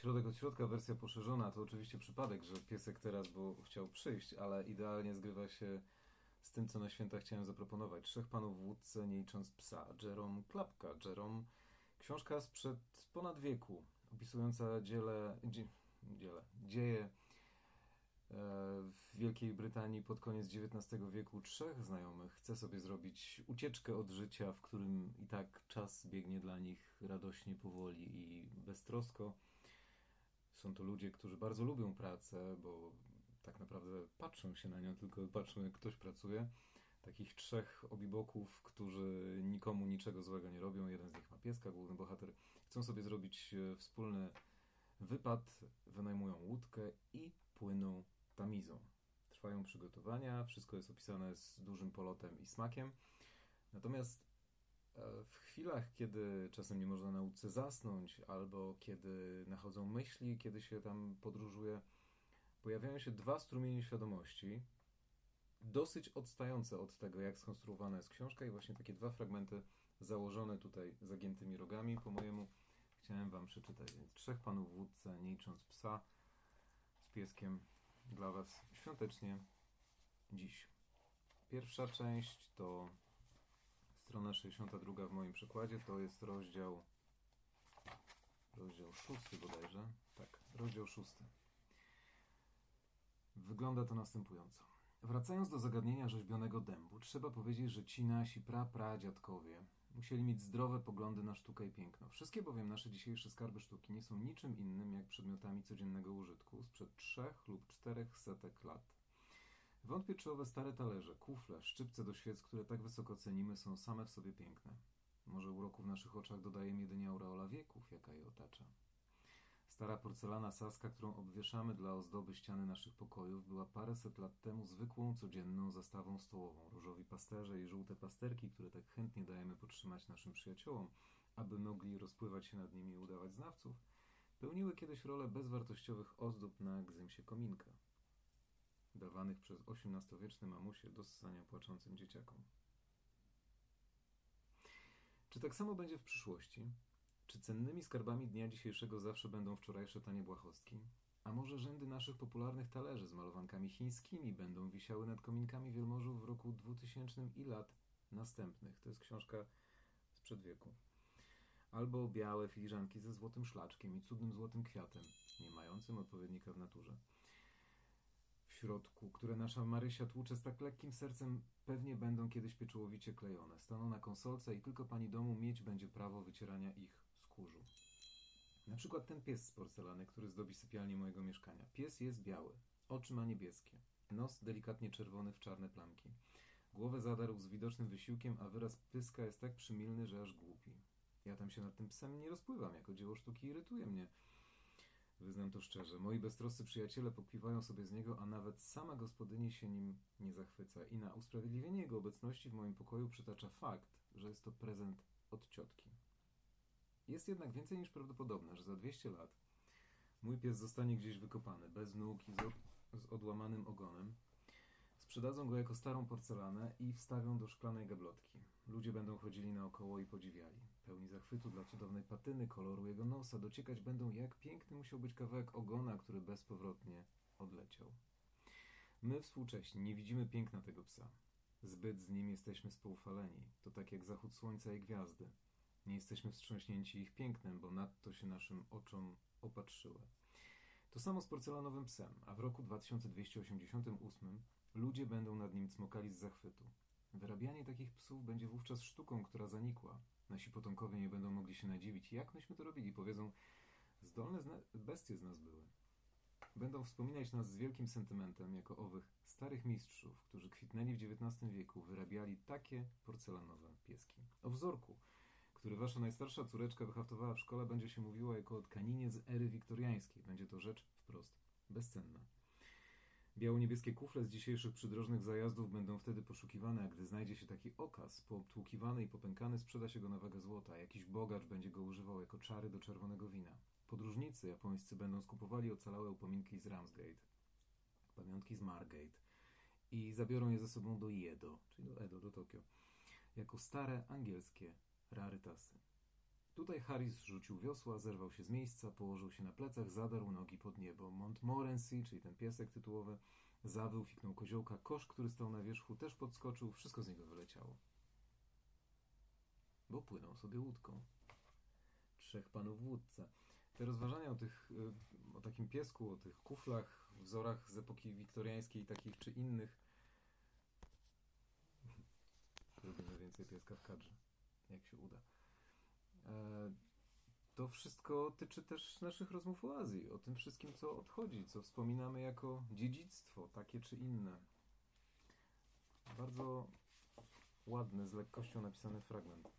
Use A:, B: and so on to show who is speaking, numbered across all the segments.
A: Środek od środka, wersja poszerzona, to oczywiście przypadek, że piesek teraz, bo chciał przyjść, ale idealnie zgrywa się z tym, co na święta chciałem zaproponować. Trzech panów w łódce, nie licząc psa. Jerome Klapka. Jerome, książka sprzed ponad wieku, opisująca dziele, dzie, dziele, dzieje e, w Wielkiej Brytanii pod koniec XIX wieku trzech znajomych chce sobie zrobić ucieczkę od życia, w którym i tak czas biegnie dla nich radośnie, powoli i beztrosko. Są to ludzie, którzy bardzo lubią pracę, bo tak naprawdę patrzą się na nią, tylko patrzą jak ktoś pracuje. Takich trzech obiboków, którzy nikomu niczego złego nie robią. Jeden z nich ma pieska, główny bohater. Chcą sobie zrobić e, wspólny wypad, wynajmują łódkę i płyną tamizą. Trwają przygotowania, wszystko jest opisane z dużym polotem i smakiem. Natomiast w chwilach, kiedy czasem nie można na łódce zasnąć, albo kiedy nachodzą myśli, kiedy się tam podróżuje, pojawiają się dwa strumienie świadomości, dosyć odstające od tego, jak skonstruowana jest książka, i właśnie takie dwa fragmenty założone tutaj zagiętymi rogami, po mojemu chciałem Wam przeczytać. Więc trzech panów w wódce, nie licząc psa, z pieskiem dla Was świątecznie dziś. Pierwsza część to strona 62 w moim przekładzie, to jest rozdział rozdział szósty bodajże. Tak, rozdział szósty. Wygląda to następująco. Wracając do zagadnienia rzeźbionego dębu, trzeba powiedzieć, że ci nasi pra-pradziadkowie musieli mieć zdrowe poglądy na sztukę i piękno. Wszystkie bowiem nasze dzisiejsze skarby sztuki nie są niczym innym jak przedmiotami codziennego użytku sprzed trzech lub czterech setek lat. Wątpię, czy owe stare talerze, kufle, szczypce do świec, które tak wysoko cenimy, są same w sobie piękne. Może uroku w naszych oczach dodaje jedynie aureola wieków, jaka je otacza. Stara porcelana saska, którą obwieszamy dla ozdoby ściany naszych pokojów, była paręset lat temu zwykłą, codzienną zastawą stołową. Różowi pasterze i żółte pasterki, które tak chętnie dajemy podtrzymać naszym przyjaciołom, aby mogli rozpływać się nad nimi i udawać znawców, pełniły kiedyś rolę bezwartościowych ozdób na gzymsie kominka, dawanych przez XVIII-wieczne mamusie do ssania płaczącym dzieciakom. Czy tak samo będzie w przyszłości? Czy cennymi skarbami dnia dzisiejszego zawsze będą wczorajsze tanie błahostki? A może rzędy naszych popularnych talerzy z malowankami chińskimi będą wisiały nad kominkami wielmożów w roku 2000 i lat następnych? To jest książka sprzed wieku. Albo białe filiżanki ze złotym szlaczkiem i cudnym złotym kwiatem, nie mającym odpowiednika w naturze środku, które nasza Marysia tłucze z tak lekkim sercem, pewnie będą kiedyś pieczołowicie klejone. Staną na konsolce i tylko pani domu mieć będzie prawo wycierania ich z kurzu. Na przykład ten pies z porcelany, który zdobi sypialnię mojego mieszkania. Pies jest biały, oczy ma niebieskie, nos delikatnie czerwony w czarne plamki. Głowę zadarł z widocznym wysiłkiem, a wyraz pyska jest tak przymilny, że aż głupi. Ja tam się nad tym psem nie rozpływam, jako dzieło sztuki irytuje mnie. Wyznam to szczerze. Moi beztroscy przyjaciele pokpiwają sobie z niego, a nawet sama gospodyni się nim nie zachwyca. I na usprawiedliwienie jego obecności w moim pokoju przytacza fakt, że jest to prezent od ciotki. Jest jednak więcej niż prawdopodobne, że za 200 lat mój pies zostanie gdzieś wykopany, bez nóg i z, od, z odłamanym ogonem, Sprzedadzą go jako starą porcelanę i wstawią do szklanej gablotki. Ludzie będą chodzili naokoło i podziwiali. Pełni zachwytu dla cudownej patyny, koloru jego nosa, dociekać będą, jak piękny musiał być kawałek ogona, który bezpowrotnie odleciał. My współcześni nie widzimy piękna tego psa. Zbyt z nim jesteśmy spoufaleni. To tak jak zachód słońca i gwiazdy. Nie jesteśmy wstrząśnięci ich pięknem, bo nadto się naszym oczom opatrzyły. To samo z porcelanowym psem, a w roku 2288 Ludzie będą nad nim cmokali z zachwytu. Wyrabianie takich psów będzie wówczas sztuką, która zanikła. Nasi potomkowie nie będą mogli się nadziwić, jak myśmy to robili. Powiedzą, zdolne zna bestie z nas były. Będą wspominać nas z wielkim sentymentem jako owych starych mistrzów, którzy kwitnęli w XIX wieku, wyrabiali takie porcelanowe pieski. O wzorku, który wasza najstarsza córeczka wyhaftowała w szkole, będzie się mówiło jako o tkaninie z ery wiktoriańskiej. Będzie to rzecz wprost bezcenna. Biało-niebieskie kufle z dzisiejszych przydrożnych zajazdów będą wtedy poszukiwane, a gdy znajdzie się taki okaz, poobtłukiwany i popękany, sprzeda się go na wagę złota. Jakiś bogacz będzie go używał jako czary do czerwonego wina. Podróżnicy japońscy będą skupowali ocalałe upominki z Ramsgate, pamiątki z Margate i zabiorą je ze sobą do Jedo, czyli do Edo, do Tokio, jako stare angielskie rarytasy. Tutaj Harris rzucił wiosła, zerwał się z miejsca, położył się na plecach, zadarł nogi pod niebo. Montmorency, czyli ten piesek tytułowy, zawył, fiknął koziołka. Kosz, który stał na wierzchu, też podskoczył. Wszystko z niego wyleciało. Bo płynął sobie łódką. Trzech panów wódca. Te rozważania o, tych, y, o takim piesku, o tych kuflach, wzorach z epoki wiktoriańskiej, takich czy innych. Zrobimy więcej pieska w kadrze, jak się uda. E, to wszystko tyczy też naszych rozmów o Azji, o tym wszystkim, co odchodzi, co wspominamy jako dziedzictwo, takie czy inne. Bardzo ładny, z lekkością napisany fragment.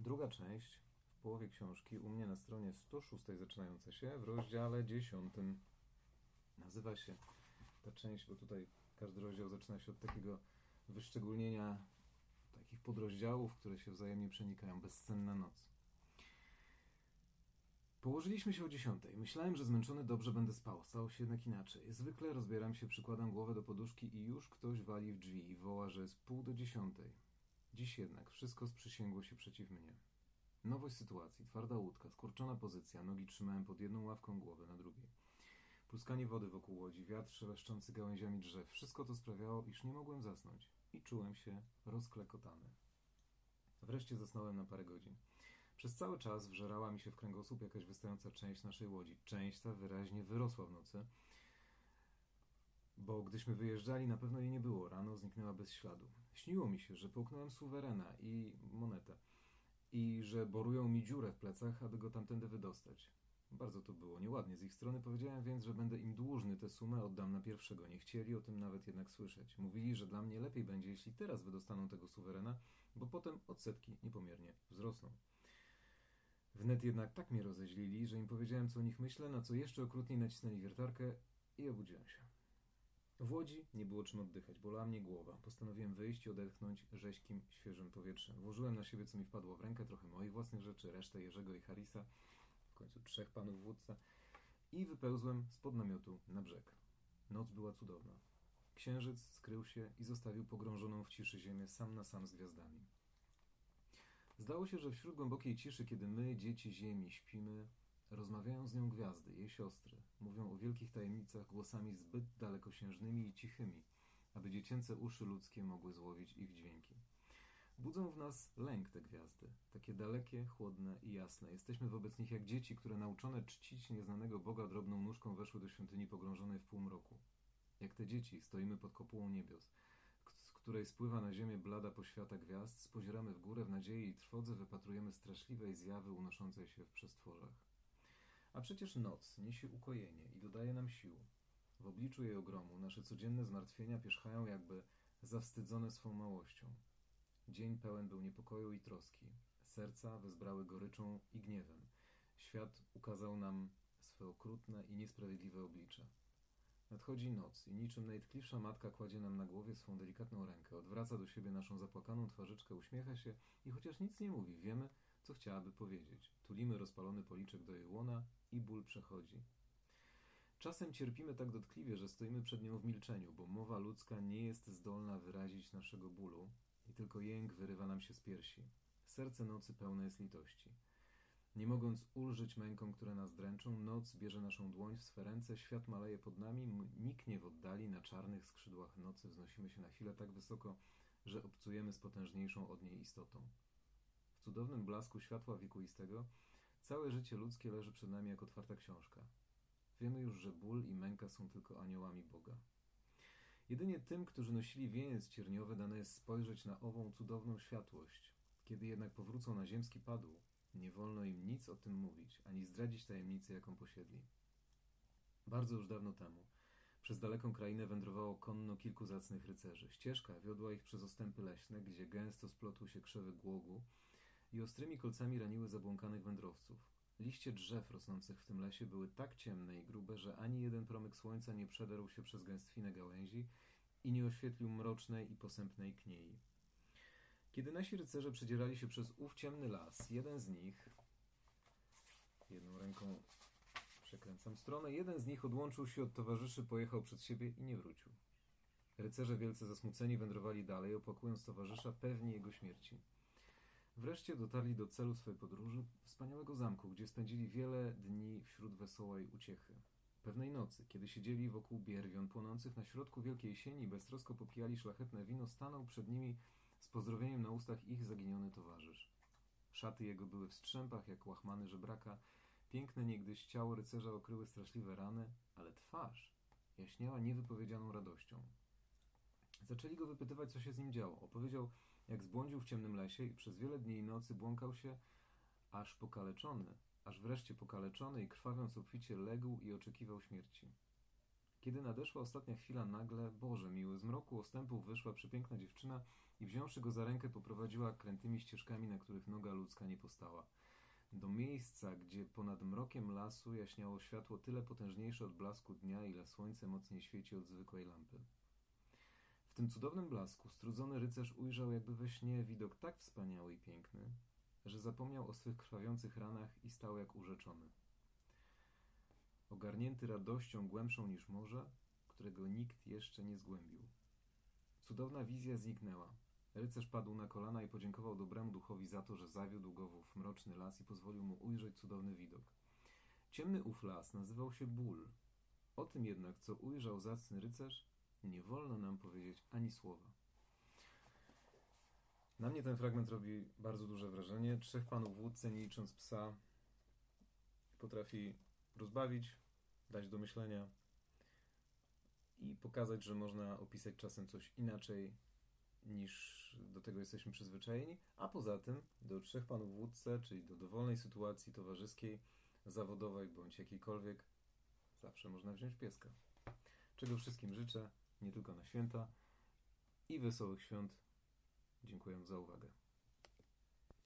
A: Druga część w połowie książki, u mnie na stronie 106 zaczynająca się, w rozdziale 10. Nazywa się ta część, bo tutaj każdy rozdział zaczyna się od takiego wyszczególnienia takich podrozdziałów, które się wzajemnie przenikają. Bezsenna noc. Położyliśmy się o dziesiątej. Myślałem, że zmęczony dobrze będę spał. Stało się jednak inaczej. Zwykle rozbieram się, przykładam głowę do poduszki i już ktoś wali w drzwi i woła, że jest pół do dziesiątej. Dziś jednak wszystko sprzysięgło się przeciw mnie. Nowość sytuacji, twarda łódka, skurczona pozycja, nogi trzymałem pod jedną ławką, głowę na drugiej. Pluskanie wody wokół łodzi, wiatr szeleszczący gałęziami drzew. Wszystko to sprawiało, iż nie mogłem zasnąć i czułem się rozklekotany. Wreszcie zasnąłem na parę godzin. Przez cały czas wżerała mi się w kręgosłup jakaś wystająca część naszej łodzi. Część ta wyraźnie wyrosła w nocy, bo gdyśmy wyjeżdżali, na pewno jej nie było. Rano zniknęła bez śladu. Śniło mi się, że połknąłem suwerena i monetę i że borują mi dziurę w plecach, aby go tamtędy wydostać. Bardzo to było nieładnie z ich strony. Powiedziałem więc, że będę im dłużny tę sumę, oddam na pierwszego. Nie chcieli o tym nawet jednak słyszeć. Mówili, że dla mnie lepiej będzie, jeśli teraz wydostaną tego suwerena, bo potem odsetki niepomiernie wzrosną. Wnet jednak tak mnie rozeźlili, że im powiedziałem, co o nich myślę, na co jeszcze okrutniej nacisnęli wiertarkę i obudziłem się. W łodzi nie było czym oddychać, bolała mnie głowa. Postanowiłem wyjść i odetchnąć rzeźkim, świeżym powietrzem. Włożyłem na siebie, co mi wpadło w rękę, trochę moich własnych rzeczy, resztę Jerzego i Harisa, w końcu trzech panów wódca i wypełzłem spod namiotu na brzeg. Noc była cudowna. Księżyc skrył się i zostawił pogrążoną w ciszy ziemię sam na sam z gwiazdami. Zdało się, że wśród głębokiej ciszy, kiedy my, dzieci Ziemi, śpimy, rozmawiają z nią gwiazdy, jej siostry, mówią o wielkich tajemnicach głosami zbyt dalekosiężnymi i cichymi, aby dziecięce uszy ludzkie mogły złowić ich dźwięki. Budzą w nas lęk te gwiazdy, takie dalekie, chłodne i jasne. Jesteśmy wobec nich jak dzieci, które nauczone czcić nieznanego Boga drobną nóżką weszły do świątyni pogrążonej w półmroku. Jak te dzieci stoimy pod kopułą niebios, której spływa na ziemię blada poświata gwiazd, spozieramy w górę w nadziei i trwodze wypatrujemy straszliwej zjawy unoszącej się w przestworzach. A przecież noc niesie ukojenie i dodaje nam sił. W obliczu jej ogromu nasze codzienne zmartwienia pierzchają jakby zawstydzone swą małością. Dzień pełen był niepokoju i troski. Serca wezbrały goryczą i gniewem. Świat ukazał nam swe okrutne i niesprawiedliwe oblicze. Nadchodzi noc i niczym najtkliwsza matka kładzie nam na głowie swą delikatną rękę, odwraca do siebie naszą zapłakaną twarzyczkę, uśmiecha się i chociaż nic nie mówi, wiemy, co chciałaby powiedzieć. Tulimy rozpalony policzek do jej łona i ból przechodzi. Czasem cierpimy tak dotkliwie, że stoimy przed nią w milczeniu, bo mowa ludzka nie jest zdolna wyrazić naszego bólu i tylko jęk wyrywa nam się z piersi. Serce nocy pełne jest litości. Nie mogąc ulżyć mękom, które nas dręczą, noc bierze naszą dłoń w swe ręce, świat maleje pod nami, niknie w oddali, na czarnych skrzydłach nocy wznosimy się na chwilę tak wysoko, że obcujemy z potężniejszą od niej istotą. W cudownym blasku światła wiekuistego całe życie ludzkie leży przed nami jak otwarta książka. Wiemy już, że ból i męka są tylko aniołami Boga. Jedynie tym, którzy nosili wieniec cierniowy, dane jest spojrzeć na ową cudowną światłość. Kiedy jednak powrócą na ziemski padł, nie wolno im nic o tym mówić, ani zdradzić tajemnicy, jaką posiedli. Bardzo już dawno temu przez daleką krainę wędrowało konno kilku zacnych rycerzy. Ścieżka wiodła ich przez ostępy leśne, gdzie gęsto splotły się krzewy głogu i ostrymi kolcami raniły zabłąkanych wędrowców. Liście drzew rosnących w tym lesie były tak ciemne i grube, że ani jeden promyk słońca nie przedarł się przez gęstwinę gałęzi i nie oświetlił mrocznej i posępnej kniei. Kiedy nasi rycerze przedzierali się przez ów ciemny las, jeden z nich, jedną ręką przekręcam stronę, jeden z nich odłączył się od towarzyszy, pojechał przed siebie i nie wrócił. Rycerze wielce zasmuceni wędrowali dalej, opłakując towarzysza pewni jego śmierci. Wreszcie dotarli do celu swej podróży, wspaniałego zamku, gdzie spędzili wiele dni wśród wesołej uciechy. Pewnej nocy, kiedy siedzieli wokół bierwion płonących na środku wielkiej sieni i beztrosko popijali szlachetne wino, stanął przed nimi z pozdrowieniem na ustach ich zaginiony towarzysz. Szaty jego były w strzępach jak łachmany żebraka, piękne niegdyś ciało rycerza okryły straszliwe rany, ale twarz jaśniała niewypowiedzianą radością. Zaczęli go wypytywać, co się z nim działo. Opowiedział, jak zbłądził w ciemnym lesie i przez wiele dni i nocy błąkał się, aż pokaleczony, aż wreszcie pokaleczony i krwawiąc obficie legł i oczekiwał śmierci. Kiedy nadeszła ostatnia chwila, nagle, Boże miły, z mroku ostępów wyszła przepiękna dziewczyna i wziąwszy go za rękę poprowadziła krętymi ścieżkami, na których noga ludzka nie postała. Do miejsca, gdzie ponad mrokiem lasu jaśniało światło tyle potężniejsze od blasku dnia, ile słońce mocniej świeci od zwykłej lampy. W tym cudownym blasku strudzony rycerz ujrzał jakby we śnie widok tak wspaniały i piękny, że zapomniał o swych krwawiących ranach i stał jak urzeczony. Ogarnięty radością głębszą niż morze, którego nikt jeszcze nie zgłębił. Cudowna wizja zniknęła. Rycerz padł na kolana i podziękował dobremu duchowi za to, że zawiódł go w mroczny las i pozwolił mu ujrzeć cudowny widok. Ciemny ów las nazywał się ból. O tym jednak, co ujrzał zacny rycerz, nie wolno nam powiedzieć ani słowa. Na mnie ten fragment robi bardzo duże wrażenie. Trzech panów wódce, nie licząc psa, potrafi rozbawić, dać do myślenia i pokazać, że można opisać czasem coś inaczej niż do tego jesteśmy przyzwyczajeni, a poza tym do trzech panów wódce, czyli do dowolnej sytuacji towarzyskiej, zawodowej bądź jakiejkolwiek, zawsze można wziąć pieska. Czego wszystkim życzę, nie tylko na święta i wesołych świąt. Dziękuję za uwagę.